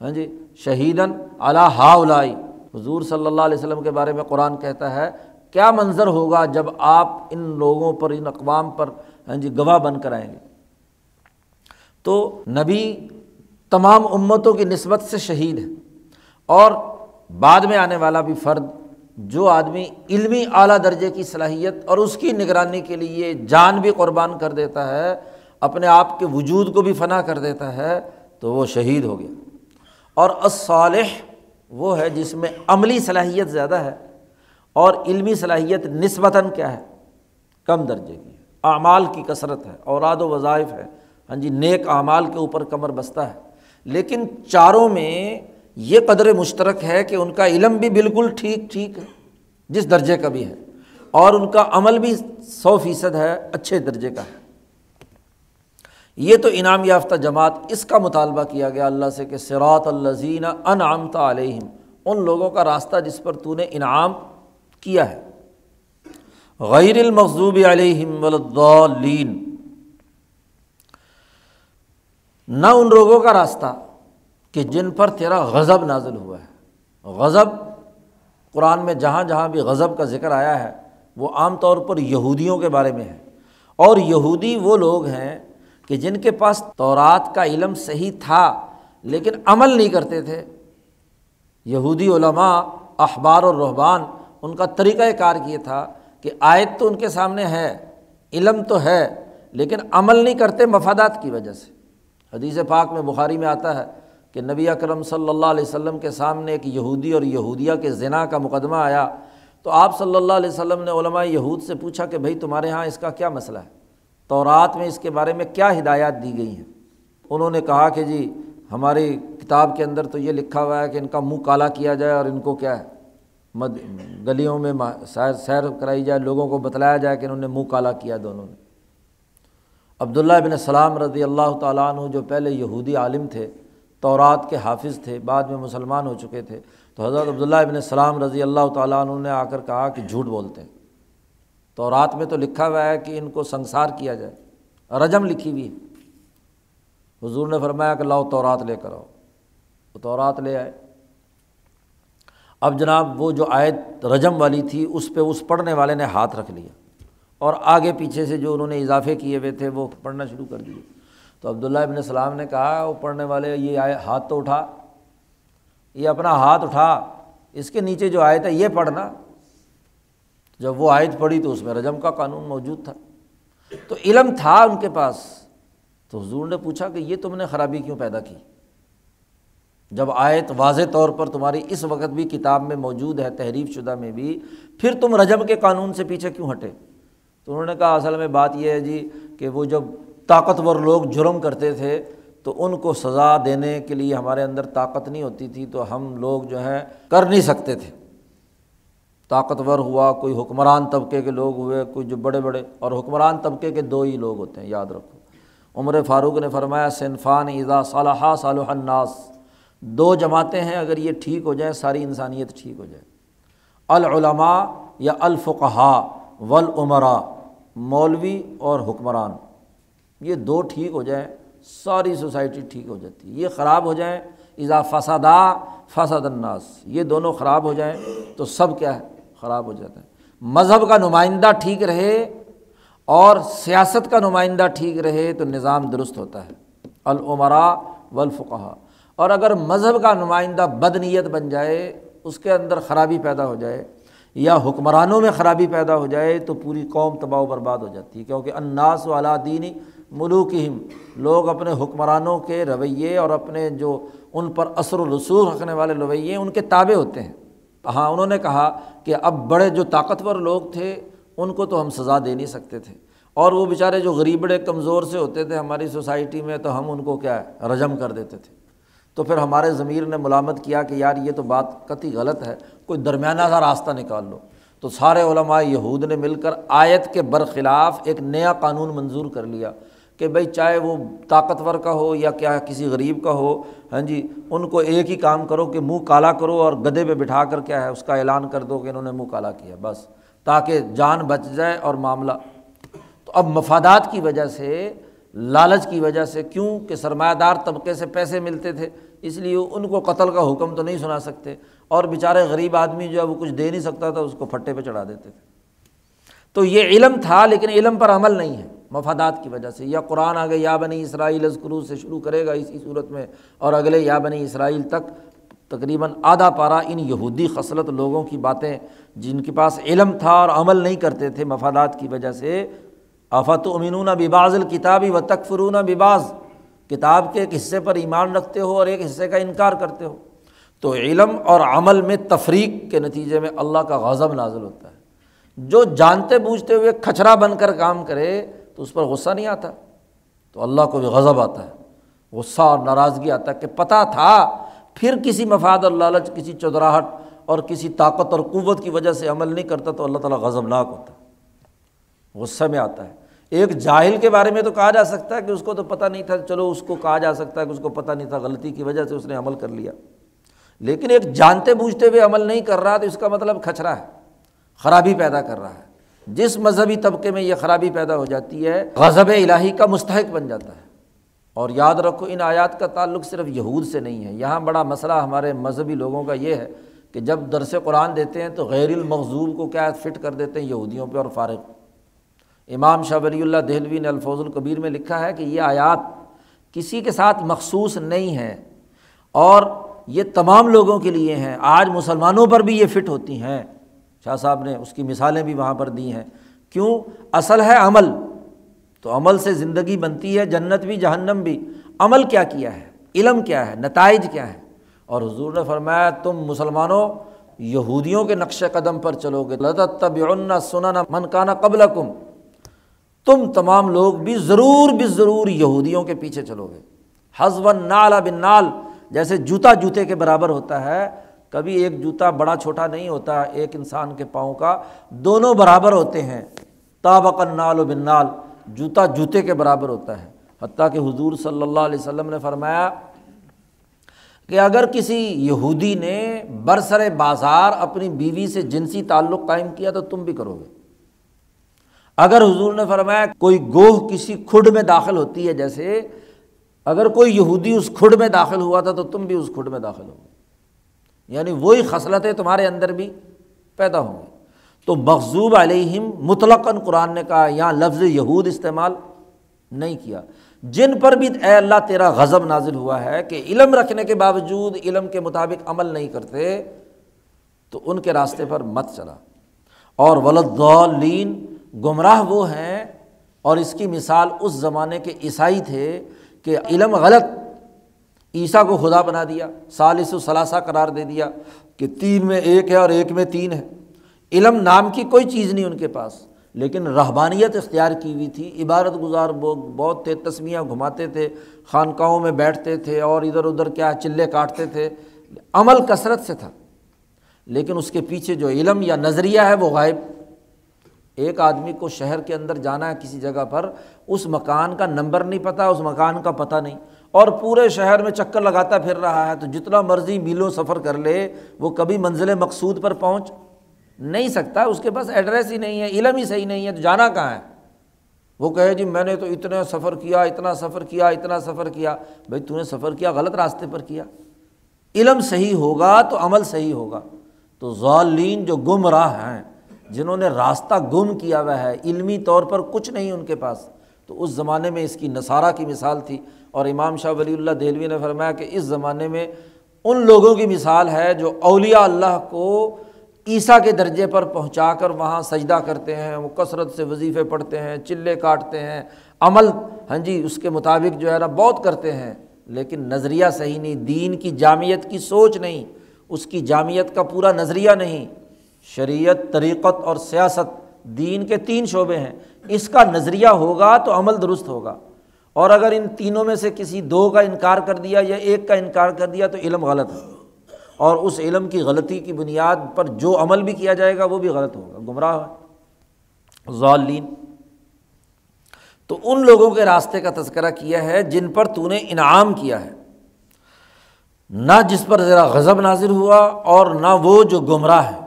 ہاں جی شہیدن اللہ ہا حضور صلی اللہ علیہ وسلم کے بارے میں قرآن کہتا ہے، کیا منظر ہوگا جب آپ ان لوگوں پر، ان اقوام پر ہاں جی گواہ بن کر آئیں گے؟ تو نبی تمام امتوں کی نسبت سے شہید ہے اور بعد میں آنے والا بھی فرد جو آدمی علمی اعلیٰ درجے کی صلاحیت اور اس کی نگرانی کے لیے جان بھی قربان کر دیتا ہے، اپنے آپ کے وجود کو بھی فنا کر دیتا ہے، تو وہ شہید ہو گیا۔ اور اصالح وہ ہے جس میں عملی صلاحیت زیادہ ہے اور علمی صلاحیت نسبتاً کیا ہے؟ کم درجے کی۔ اعمال کی کثرت ہے، اوراد و وظائف ہے۔ ہاں جی نیک اعمال کے اوپر کمر بستہ ہے۔ لیکن چاروں میں یہ قدر مشترک ہے کہ ان کا علم بھی بالکل ٹھیک ٹھیک ہے، جس درجے کا بھی ہے۔ اور ان کا عمل بھی سو فیصد ہے، اچھے درجے کا ہے۔ یہ تو انعام یافتہ جماعت، اس کا مطالبہ کیا گیا اللہ سے کہ سراۃ الزین انعامتا علیہم، ان لوگوں کا راستہ جس پر تو نے انعام کیا ہے۔ غیر المغضوب علیہم ولین نہ ان لوگوں کا راستہ کہ جن پر تیرا غضب نازل ہوا ہے۔ غضب قرآن میں جہاں جہاں بھی غضب کا ذکر آیا ہے، وہ عام طور پر یہودیوں کے بارے میں ہے۔ اور یہودی وہ لوگ ہیں کہ جن کے پاس تورات کا علم صحیح تھا، لیکن عمل نہیں کرتے تھے۔ یہودی علماء، اخبار اور رحبان ان کا طریقۂ کار یہ تھا کہ آیت تو ان کے سامنے ہے، علم تو ہے، لیکن عمل نہیں کرتے مفادات کی وجہ سے۔ حدیث پاک میں بخاری میں آتا ہے کہ نبی اکرم صلی اللہ علیہ وسلم کے سامنے ایک یہودی اور یہودیہ کے ذنا کا مقدمہ آیا تو آپ صلی اللہ علیہ وسلم نے علماء یہود سے پوچھا کہ بھائی تمہارے یہاں اس کا کیا مسئلہ ہے؟ تو رات میں اس کے بارے میں کیا ہدایات دی گئی ہیں؟ انہوں نے کہا کہ جی ہماری کتاب کے اندر تو یہ لکھا ہوا ہے کہ ان کا منہ کالا کیا جائے اور ان کو کیا ہے؟ مد، گلیوں میں سیر سیر کرائی جائے، لوگوں کو بتلایا جائے کہ انہوں نے منہ کالا کیا دونوں نے۔ عبداللہ بن السلام رضی اللہ تعالیٰ عنہ جو پہلے یہودی عالم تھے تورات کے حافظ تھے، بعد میں مسلمان ہو چکے تھے۔ تو حضرت عبداللہ ابن السلام رضی اللہ تعالیٰ عنہ نے آ کر کہا کہ جھوٹ بولتے ہیں۔ تو رات میں تو لکھا ہوا ہے کہ ان کو سنسار کیا جائے۔ رجم لکھی ہوئی ہے۔ حضور نے فرمایا کہ لاؤ تو رات لے کر آؤ۔ وہ تو رات لے آئے۔ اب جناب وہ جو آیت رجم والی تھی، اس پہ اس پڑھنے والے نے ہاتھ رکھ لیا۔ اور آگے پیچھے سے جو انہوں نے اضافے کیے ہوئے تھے، وہ پڑھنا شروع کر دیے۔ تو عبداللہ ابن السلام نے کہا، وہ پڑھنے والے، یہ آئے، ہاتھ تو اٹھا، یہ اپنا ہاتھ اٹھا، اس کے نیچے جو آئے تھا یہ پڑھنا۔ جب وہ آیت پڑھی تو اس میں رجم کا قانون موجود تھا۔ تو علم تھا ان کے پاس۔ تو حضور نے پوچھا کہ یہ تم نے خرابی کیوں پیدا کی؟ جب آیت واضح طور پر تمہاری اس وقت بھی کتاب میں موجود ہے، تحریف شدہ میں بھی، پھر تم رجم کے قانون سے پیچھے کیوں ہٹے؟ تو انہوں نے کہا، اصل میں بات یہ ہے جی کہ وہ جب طاقتور لوگ جرم کرتے تھے، تو ان کو سزا دینے کے لیے ہمارے اندر طاقت نہیں ہوتی تھی، تو ہم لوگ جو ہے کر نہیں سکتے تھے۔ طاقتور ہوا، کوئی حکمران طبقے کے لوگ ہوئے، کوئی جو بڑے بڑے، اور حکمران طبقے کے دو ہی لوگ ہوتے ہیں، یاد رکھو۔ عمر فاروق نے فرمایا صنفان اذا صالحہ صالح الناس۔ دو جماعتیں ہیں، اگر یہ ٹھیک ہو جائیں ساری انسانیت ٹھیک ہو جائے۔ العلماء یا الفقہ ولعمرا مولوی اور حکمران۔ یہ دو ٹھیک ہو جائیں، ساری سوسائٹی ٹھیک ہو جاتی ہے۔ یہ خراب ہو جائیں، اذا فسادہ فساد الناس۔ یہ دونوں خراب ہو جائیں تو سب کیا ہے؟ خراب ہو جاتا ہے۔ مذہب کا نمائندہ ٹھیک رہے اور سیاست کا نمائندہ ٹھیک رہے تو نظام درست ہوتا ہے۔ العمرا والفقہ اور اگر مذہب کا نمائندہ بد نیت بن جائے، اس کے اندر خرابی پیدا ہو جائے یا حکمرانوں میں خرابی پیدا ہو جائے تو پوری قوم تباہ و برباد ہو جاتی ہے، کیونکہ اناس و دینی ملوک لوگ اپنے حکمرانوں کے رویے اور اپنے جو ان پر اثر و رسوخ رکھنے والے رویے ان کے تابع ہوتے ہیں۔ ہاں انہوں نے کہا کہ اب بڑے جو طاقتور لوگ تھے، ان کو تو ہم سزا دے نہیں سکتے تھے۔ اور وہ بیچارے جو غریبڑے کمزور سے ہوتے تھے ہماری سوسائٹی میں، تو ہم ان کو کیا ہے، رجم کر دیتے تھے۔ تو پھر ہمارے ضمیر نے ملامت کیا کہ یار یہ تو بات قطعی غلط ہے، کوئی درمیانہ سا راستہ نکال لو۔ تو سارے علماء یہود نے مل کر آیت کے برخلاف ایک نیا قانون منظور کر لیا کہ بھائی چاہے وہ طاقتور کا ہو یا کیا کسی غریب کا ہو ہاں جی ان کو ایک ہی کام کرو کہ منہ کالا کرو اور گدے پہ بٹھا کر کیا ہے، اس کا اعلان کر دو کہ انہوں نے منہ کالا کیا، بس۔ تاکہ جان بچ جائے اور معاملہ۔ تو اب مفادات کی وجہ سے لالچ کی وجہ سے کیوں کہ سرمایہ دار طبقے سے پیسے ملتے تھے؟ اس لیے ان کو قتل کا حکم تو نہیں سنا سکتے۔ اور بیچارے غریب آدمی جو ہے وہ کچھ دے نہیں سکتا تھا، اس کو پھٹے پہ چڑھا دیتے تھے۔ تو یہ علم تھا، لیکن علم پر عمل نہیں ہے۔ مفادات کی وجہ سے۔ یا قرآن آگے یا بنی اسرائیل ازکرو سے شروع کرے گا اسی صورت میں، اور اگلے یا بنی اسرائیل تک تقریباً آدھا پارا ان یہودی خصلت لوگوں کی باتیں جن کے پاس علم تھا اور عمل نہیں کرتے تھے مفادات کی وجہ سے آفت و امینون بباز الکتابی و تکفرون بباز کتاب کے ایک حصے پر ایمان رکھتے ہو اور ایک حصے کا انکار کرتے ہو۔ تو علم اور عمل میں تفریق کے نتیجے میں اللہ کا غضب نازل ہوتا ہے۔ جو جانتے بوجھتے ہوئے کھچرا بن کر کام کرے تو اس پر غصہ نہیں آتا۔ تو اللہ کو بھی غضب آتا ہے۔ غصہ اور ناراضگی آتا ہے کہ پتہ تھا پھر کسی مفاد اور لالچ، کسی چودراہٹ اور کسی طاقت اور قوت کی وجہ سے عمل نہیں کرتا تو اللہ تعالیٰ غضب ناک ہوتا ہے۔ غصہ میں آتا ہے۔ ایک جاہل کے بارے میں تو کہا جا سکتا ہے کہ اس کو تو پتہ نہیں تھا، چلو اس کو کہا جا سکتا ہے کہ اس کو پتہ نہیں تھا، غلطی کی وجہ سے اس نے عمل کر لیا۔ لیکن ایک جانتے بوجھتے ہوئے عمل نہیں کر رہا تو اس کا مطلب کھچرا ہے، خرابی پیدا کر رہا ہے۔ جس مذہبی طبقے میں یہ خرابی پیدا ہو جاتی ہے، غضب الہی کا مستحق بن جاتا ہے۔ اور یاد رکھو، ان آیات کا تعلق صرف یہود سے نہیں ہے۔ یہاں بڑا مسئلہ ہمارے مذہبی لوگوں کا یہ ہے کہ جب درس قرآن دیتے ہیں تو غیر المغضوب کو کیا فٹ کر دیتے ہیں؟ یہودیوں پہ اور فارغ۔ امام شاہ ولی اللہ دہلوی نے الفوظ القبیر میں لکھا ہے کہ یہ آیات کسی کے ساتھ مخصوص نہیں ہے اور یہ تمام لوگوں کے لیے ہیں۔ آج مسلمانوں پر بھی یہ فٹ ہوتی ہیں۔ شاہ صاحب نے اس کی مثالیں بھی وہاں پر دی ہیں۔ کیوں؟ اصل ہے عمل۔ تو عمل سے زندگی بنتی ہے، جنت بھی، جہنم بھی۔ عمل کیا کیا ہے؟ علم کیا ہے؟ نتائج کیا ہے؟ اور حضور نے فرمایا، تم مسلمانوں یہودیوں کے نقش قدم پر چلو گے۔ طب سننا منکانہ قبل کم تم تمام لوگ بھی ضرور بھی ضرور یہودیوں کے پیچھے چلو گے۔ حزب نالا بن نال، جیسے جوتا جوتے کے برابر ہوتا ہے، کبھی ایک جوتا بڑا چھوٹا نہیں ہوتا، ایک انسان کے پاؤں کا دونوں برابر ہوتے ہیں۔ تابق نال و بن نال، جوتا جوتے کے برابر ہوتا ہے۔ حتیٰ کہ حضور صلی اللہ علیہ وسلم نے فرمایا کہ اگر کسی یہودی نے برسر بازار اپنی بیوی سے جنسی تعلق قائم کیا تو تم بھی کرو گے۔ اگر حضور نے فرمایا کوئی گوہ کسی کھڈ میں داخل ہوتی ہے، جیسے اگر کوئی یہودی اس کھڈ میں داخل ہوا تھا تو تم بھی اس کھڈ میں داخل ہو یعنی وہی خصلتیں تمہارے اندر بھی پیدا ہوں گی۔ تو مغزوب علیہم مطلقاً قرآن نے کہا، یہاں لفظ یہود استعمال نہیں کیا۔ جن پر بھی اے اللہ تیرا غضب نازل ہوا ہے کہ علم رکھنے کے باوجود علم کے مطابق عمل نہیں کرتے، تو ان کے راستے پر مت چلا۔ اور ولدین گمراہ وہ ہیں، اور اس کی مثال اس زمانے کے عیسائی تھے کہ علم غلط، عیسیٰ کو خدا بنا دیا سالس و ثلاثہ قرار دے دیا کہ تین میں ایک ہے اور ایک میں تین ہے۔ علم نام کی کوئی چیز نہیں ان کے پاس، لیکن رہبانیت اختیار کی ہوئی تھی۔ عبارت گزار بہت تھے تسمیاں گھماتے تھے، خانقاہوں میں بیٹھتے تھے اور ادھر ادھر کیا چلے کاٹتے تھے۔ عمل کثرت سے تھا، لیکن اس کے پیچھے جو علم یا نظریہ ہے وہ غائب۔ ایک آدمی کو شہر کے اندر جانا ہے کسی جگہ پر، اس مکان کا نمبر نہیں پتہ اس مکان کا پتہ نہیں۔ اور پورے شہر میں چکر لگاتا پھر رہا ہے، تو جتنا مرضی میلوں سفر کر لے، وہ کبھی منزل مقصود پر پہنچ نہیں سکتا۔ اس کے پاس ایڈریس ہی نہیں ہے، علم ہی صحیح نہیں ہے، تو جانا کہاں ہے؟ وہ کہے جی میں نے تو اتنا سفر کیا، اتنا سفر کیا، اتنا سفر کیا۔ بھائی تو نے سفر کیا، غلط راستے پر کیا۔ علم صحیح ہوگا تو عمل صحیح ہوگا۔ تو ظالین جو گمراہ ہیں جنہوں نے راستہ گم کیا ہوا ہے، علمی طور پر کچھ نہیں ان کے پاس۔ تو اس زمانے میں اس کی نصارہ کی مثال تھی۔ اور امام شاہ ولی اللہ دہلوی نے فرمایا کہ اس زمانے میں ان لوگوں کی مثال ہے جو اولیاء اللہ کو عیسیٰ کے درجے پر پہنچا کر وہاں سجدہ کرتے ہیں، وہ کثرت سے وظیفے پڑھتے ہیں، چلے کاٹتے ہیں، عمل ہاں جی اس کے مطابق جو ہے نا بہت کرتے ہیں۔ لیکن نظریہ صحیح نہیں، دین کی جامعت کی سوچ نہیں، اس کی جامعت کا پورا نظریہ نہیں۔ شریعت، طریقت اور سیاست دین کے تین شعبے ہیں۔ اس کا نظریہ ہوگا تو عمل درست ہوگا۔ اور اگر ان تینوں میں سے کسی دو کا انکار کر دیا یا ایک کا انکار کر دیا تو علم غلط ہے۔ اور اس علم کی غلطی کی بنیاد پر جو عمل بھی کیا جائے گا وہ بھی غلط ہوگا۔ گمراہ ظالین تو ان لوگوں کے راستے کا تذکرہ کیا ہے جن پر تو نے انعام کیا ہے۔ نہ جس پر ذرا غضب نازر ہوا اور نہ وہ جو گمراہ ہے۔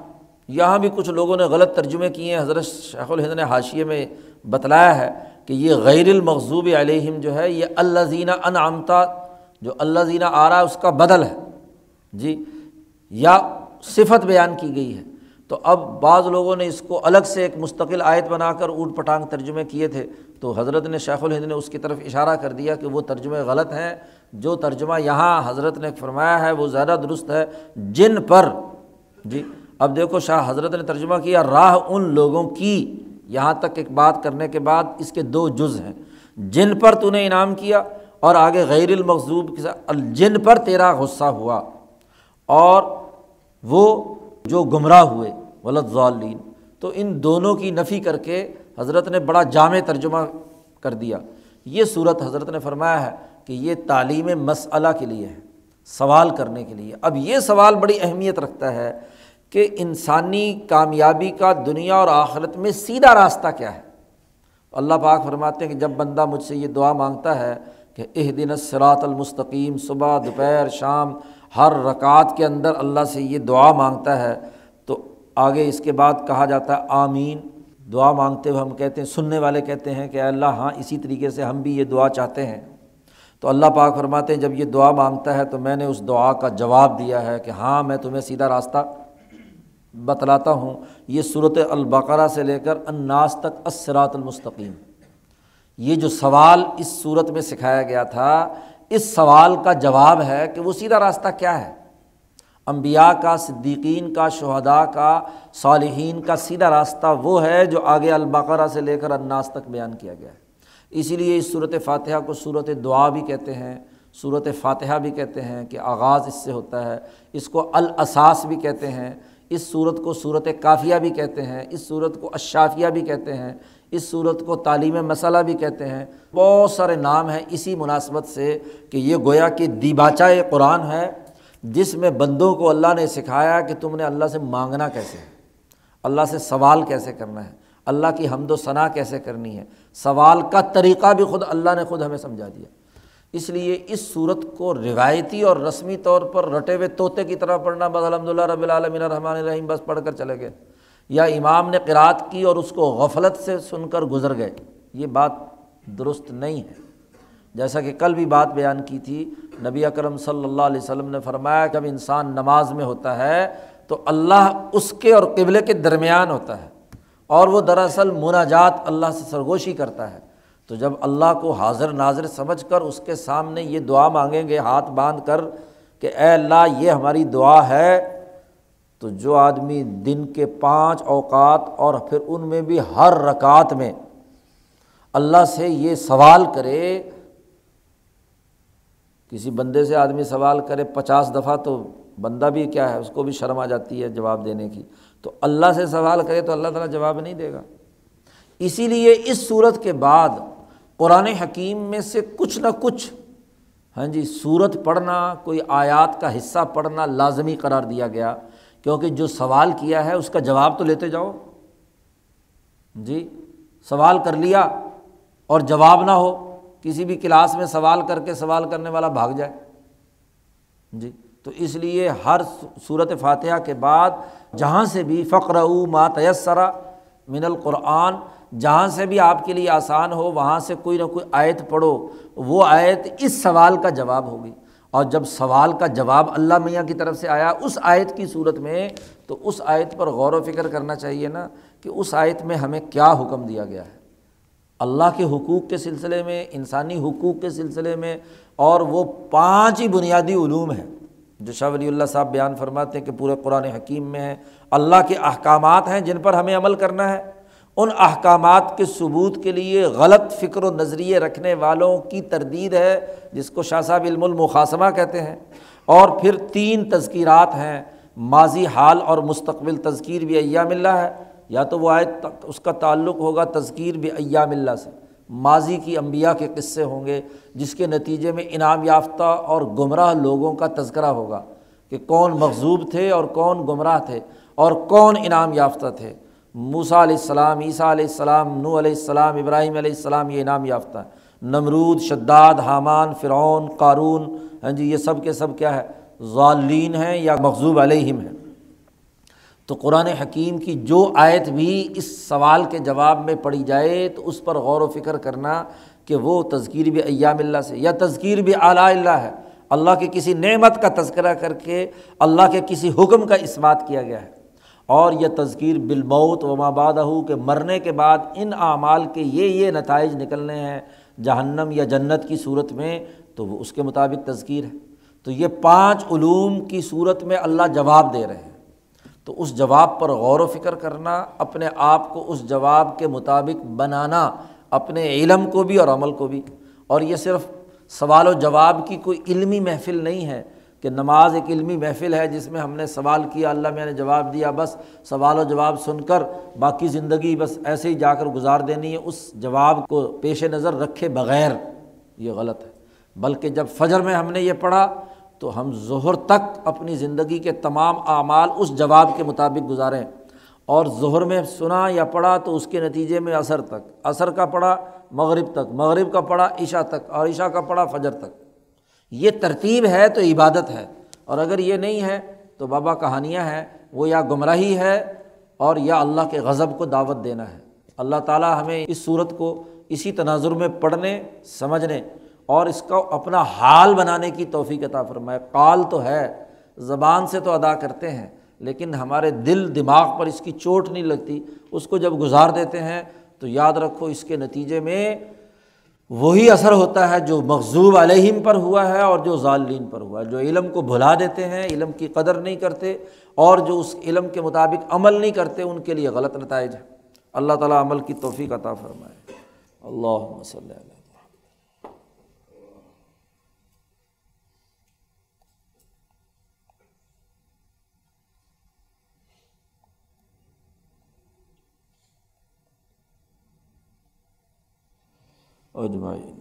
یہاں بھی کچھ لوگوں نے غلط ترجمے کیے ہیں۔ حضرت شیخ الہند نے حاشیے میں بتلایا ہے کہ یہ غیر المغضوب علیہم جو ہے، یہ اللہ زینہ انعامتا جو اللہ زینہ آ رہا ہے اس کا بدل ہے۔ جی یا صفت بیان کی گئی ہے۔ تو اب بعض لوگوں نے اس کو الگ سے ایک مستقل آیت بنا کر اوٹ پٹانگ ترجمے کیے تھے۔ تو حضرت نے شیخ الہند نے اس کی طرف اشارہ کر دیا کہ وہ ترجمے غلط ہیں۔ جو ترجمہ یہاں حضرت نے فرمایا ہے وہ زیادہ درست ہے۔ جن پر جی اب دیکھو شاہ حضرت نے ترجمہ کیا، راہ ان لوگوں کی۔ یہاں تک ایک بات کرنے کے بعد اس کے دو جز ہیں۔ جن پر تو نے انعام کیا اور آگے غیر المغضوب جن پر تیرا غصہ ہوا۔ اور وہ جو گمراہ ہوئے، ولد ضالین۔ تو ان دونوں کی نفی کر کے حضرت نے بڑا جامع ترجمہ کر دیا۔ یہ صورت حضرت نے فرمایا ہے کہ یہ تعلیم مسئلہ کے لیے ہے، سوال کرنے کے لیے۔ اب یہ سوال بڑی اہمیت رکھتا ہے کہ انسانی کامیابی کا دنیا اور آخرت میں سیدھا راستہ کیا ہے؟ اللہ پاک فرماتے ہیں کہ جب بندہ مجھ سے یہ دعا مانگتا ہے کہ اہ دن سرات المستقیم، صبح، دوپہر، شام، ہر رکعت کے اندر اللہ سے یہ دعا مانگتا ہے، تو آگے اس کے بعد کہا جاتا ہے آمین۔ دعا مانگتے ہوئے ہم کہتے ہیں، سننے والے کہتے ہیں کہ اللہ ہاں اسی طریقے سے ہم بھی یہ دعا چاہتے ہیں۔ تو اللہ پاک فرماتے ہیں، جب یہ دعا مانگتا ہے تو میں نے اس دعا کا جواب دیا ہے کہ ہاں میں تمہیں سیدھا راستہ بتلاتا ہوں، یہ صورت البقرہ سے لے کر اناس تک اسرات المستقیم۔ یہ جو سوال اس صورت میں سکھایا گیا تھا، اس سوال کا جواب ہے کہ وہ سیدھا راستہ کیا ہے؟ امبیا کا، صدیقین کا، شہداء کا، صالحین کا سیدھا راستہ وہ ہے جو آگے البقرہ سے لے کر اناس تک بیان کیا گیا ہے۔ اسی لیے اس صورت فاتحہ کو صورت دعا بھی کہتے ہیں صورت فاتحہ بھی کہتے ہیں کہ آغاز اس سے ہوتا ہے، اس کو الاساس بھی کہتے ہیں۔ اس صورت کو صورت کافیہ بھی کہتے ہیں، اس صورت کو اشافیہ بھی کہتے ہیں، اس صورت کو تعلیم مسئلہ بھی کہتے ہیں۔ بہت سارے نام ہیں اسی مناسبت سے کہ یہ گویا کہ دیباچہ قرآن ہے، جس میں بندوں کو اللہ نے سکھایا کہ تم نے اللہ سے مانگنا کیسے ہے، اللہ سے سوال کیسے کرنا ہے، اللہ کی حمد و ثناء کیسے کرنی ہے۔ سوال کا طریقہ بھی خود اللہ نے خود ہمیں سمجھا دیا۔ اس لیے اس صورت کو روایتی اور رسمی طور پر رٹے ہوئے طوطے کی طرح پڑھنا بس الحمد للہ رب العالمین الرحمٰن الرحیم بس پڑھ کر چلے گئے۔ یا امام نے قرأت کی اور اس کو غفلت سے سن کر گزر گئے۔ یہ بات درست نہیں ہے۔ جیسا کہ کل بھی بات بیان کی تھی، نبی اکرم صلی اللہ علیہ وسلم نے فرمایا کہ اب انسان نماز میں ہوتا ہے تو اللہ اس کے اور قبلے کے درمیان ہوتا ہے اور وہ دراصل مناجات اللہ سے سرگوشی کرتا ہے۔ تو جب اللہ کو حاضر ناظر سمجھ کر اس کے سامنے یہ دعا مانگیں گے، ہاتھ باندھ کر کہ اے اللہ، یہ ہماری دعا ہے۔ تو جو آدمی دن کے پانچ اوقات اور پھر ان میں بھی ہر رکعت میں اللہ سے یہ سوال کرے، کسی بندے سے آدمی سوال کرے پچاس دفعہ تو بندہ بھی کیا ہے، اس کو بھی شرم آ جاتی ہے جواب دینے کی۔ تو اللہ سے سوال کرے تو اللہ تعالیٰ جواب نہیں دے گا۔ اسی لیے اس صورت کے بعد قرآن حکیم میں سے کچھ نہ کچھ ہاں جی صورت پڑھنا، کوئی آیات کا حصہ پڑھنا لازمی قرار دیا گیا، کیونکہ جو سوال کیا ہے اس کا جواب تو لیتے جاؤ۔ جی سوال کر لیا اور جواب نہ ہو، کسی بھی کلاس میں سوال کر کے سوال کرنے والا بھاگ جائے۔ جی تو اس لیے ہر صورت فاتحہ کے بعد جہاں سے بھی فقر او ما تیسرا من القرآن جہاں سے بھی آپ کے لیے آسان ہو، وہاں سے کوئی نہ کوئی آیت پڑھو، وہ آیت اس سوال کا جواب ہوگی۔ اور جب سوال کا جواب اللہ میاں کی طرف سے آیا اس آیت کی صورت میں، تو اس آیت پر غور و فکر کرنا چاہیے نا کہ اس آیت میں ہمیں کیا حکم دیا گیا ہے۔ اللہ کے حقوق کے سلسلے میں، انسانی حقوق کے سلسلے میں، اور وہ پانچ ہی بنیادی علوم ہیں۔ جو شاہ ولی اللہ صاحب بیان فرماتے ہیں کہ پورے قرآن حکیم میں ہے اللہ کے احکامات ہیں جن پر ہمیں عمل کرنا ہے۔ ان احکامات کے ثبوت کے لیے غلط فکر و نظریے رکھنے والوں کی تردید ہے، جس کو شاہ صاحب علم المقاسمہ کہتے ہیں۔ اور پھر تین تذکیرات ہیں۔ ماضی حال اور مستقبل تذکیر بھی ایام اللہ ہے۔ یا تو وہ آئے اس کا تعلق ہوگا تذکیر بھی ایام اللہ سے۔ ماضی کی انبیاء کے قصے ہوں گے، جس کے نتیجے میں انعام یافتہ اور گمراہ لوگوں کا تذکرہ ہوگا کہ کون مغزوب تھے اور کون گمراہ تھے اور کون انعام یافتہ تھے۔ موسا علیہ السلام، عیسیٰ علیہ السلام نو علیہ السلام، ابراہیم علیہ السلام یہ انعام یافتہ ہے نمرود، شداد، حامان، فرعون، قارون ہاں جی یہ سب کے سب کیا ہے؟ ظالین ہیں یا مغزوب علیہم ہیں۔ تو قرآن حکیم کی جو آیت بھی اس سوال کے جواب میں پڑھی جائے تو اس پر غور و فکر کرنا کہ وہ تذکیر بھی ایام اللہ سے، یا تذکیر بھی اعلیٰ اللہ ہے۔ اللہ کے کسی نعمت کا تذکرہ کر کے، اللہ کے کسی حکم کا اس بات کیا گیا ہے۔ اور یہ تذکیر بالموت و مابادہ کہ مرنے کے بعد ان اعمال کے یہ یہ نتائج نکلنے ہیں جہنم یا جنت کی صورت میں، تو وہ اس کے مطابق تذکیر ہے۔ تو یہ پانچ علوم کی صورت میں اللہ جواب دے رہے ہیں۔ تو اس جواب پر غور و فکر کرنا، اپنے آپ کو اس جواب کے مطابق بنانا، اپنے علم کو بھی اور عمل کو بھی۔ اور یہ صرف سوال و جواب کی کوئی علمی محفل نہیں ہے کہ نماز ایک علمی محفل ہے جس میں ہم نے سوال کیا، اللہ میں نے جواب دیا، بس سوال و جواب سن کر باقی زندگی بس ایسے ہی جا کر گزار دینی ہے، اس جواب کو پیش نظر رکھے بغیر یہ غلط ہے۔ بلکہ جب فجر میں ہم نے یہ پڑھا تو ہم ظہر تک اپنی زندگی کے تمام اعمال اس جواب کے مطابق گزاریں اور ظہر میں سنا یا پڑھا تو اس کے نتیجے میں اثر تک۔ اثر کا پڑھا، مغرب تک۔ مغرب کا پڑھا، عشاء تک۔ اور عشاء کا پڑھا، فجر تک۔ یہ ترتیب ہے تو عبادت ہے، اور اگر یہ نہیں ہے تو بابا کہانیاں ہیں، وہ یا گمراہی ہے اور یا اللہ کے غضب کو دعوت دینا ہے۔ اللہ تعالیٰ ہمیں اس صورت کو اسی تناظر میں پڑھنے، سمجھنے اور اس کو اپنا حال بنانے کی توفیق عطا فرمائے۔ قال تو ہے، زبان سے تو ادا کرتے ہیں، لیکن ہمارے دل، دماغ پر اس کی چوٹ نہیں لگتی۔ اس کو جب گزار دیتے ہیں تو یاد رکھو اس کے نتیجے میں وہی اثر ہوتا ہے جو مغزوب علیہم پر ہوا ہے اور جو ظالین پر ہوا ہے، جو علم کو بھلا دیتے ہیں، علم کی قدر نہیں کرتے اور جو اس علم کے مطابق عمل نہیں کرتے، ان کے لیے غلط نتائج ہے اللہ تعالیٰ عمل کی توفیق عطا فرمائے۔ اللہ وسلم۔ اجمعین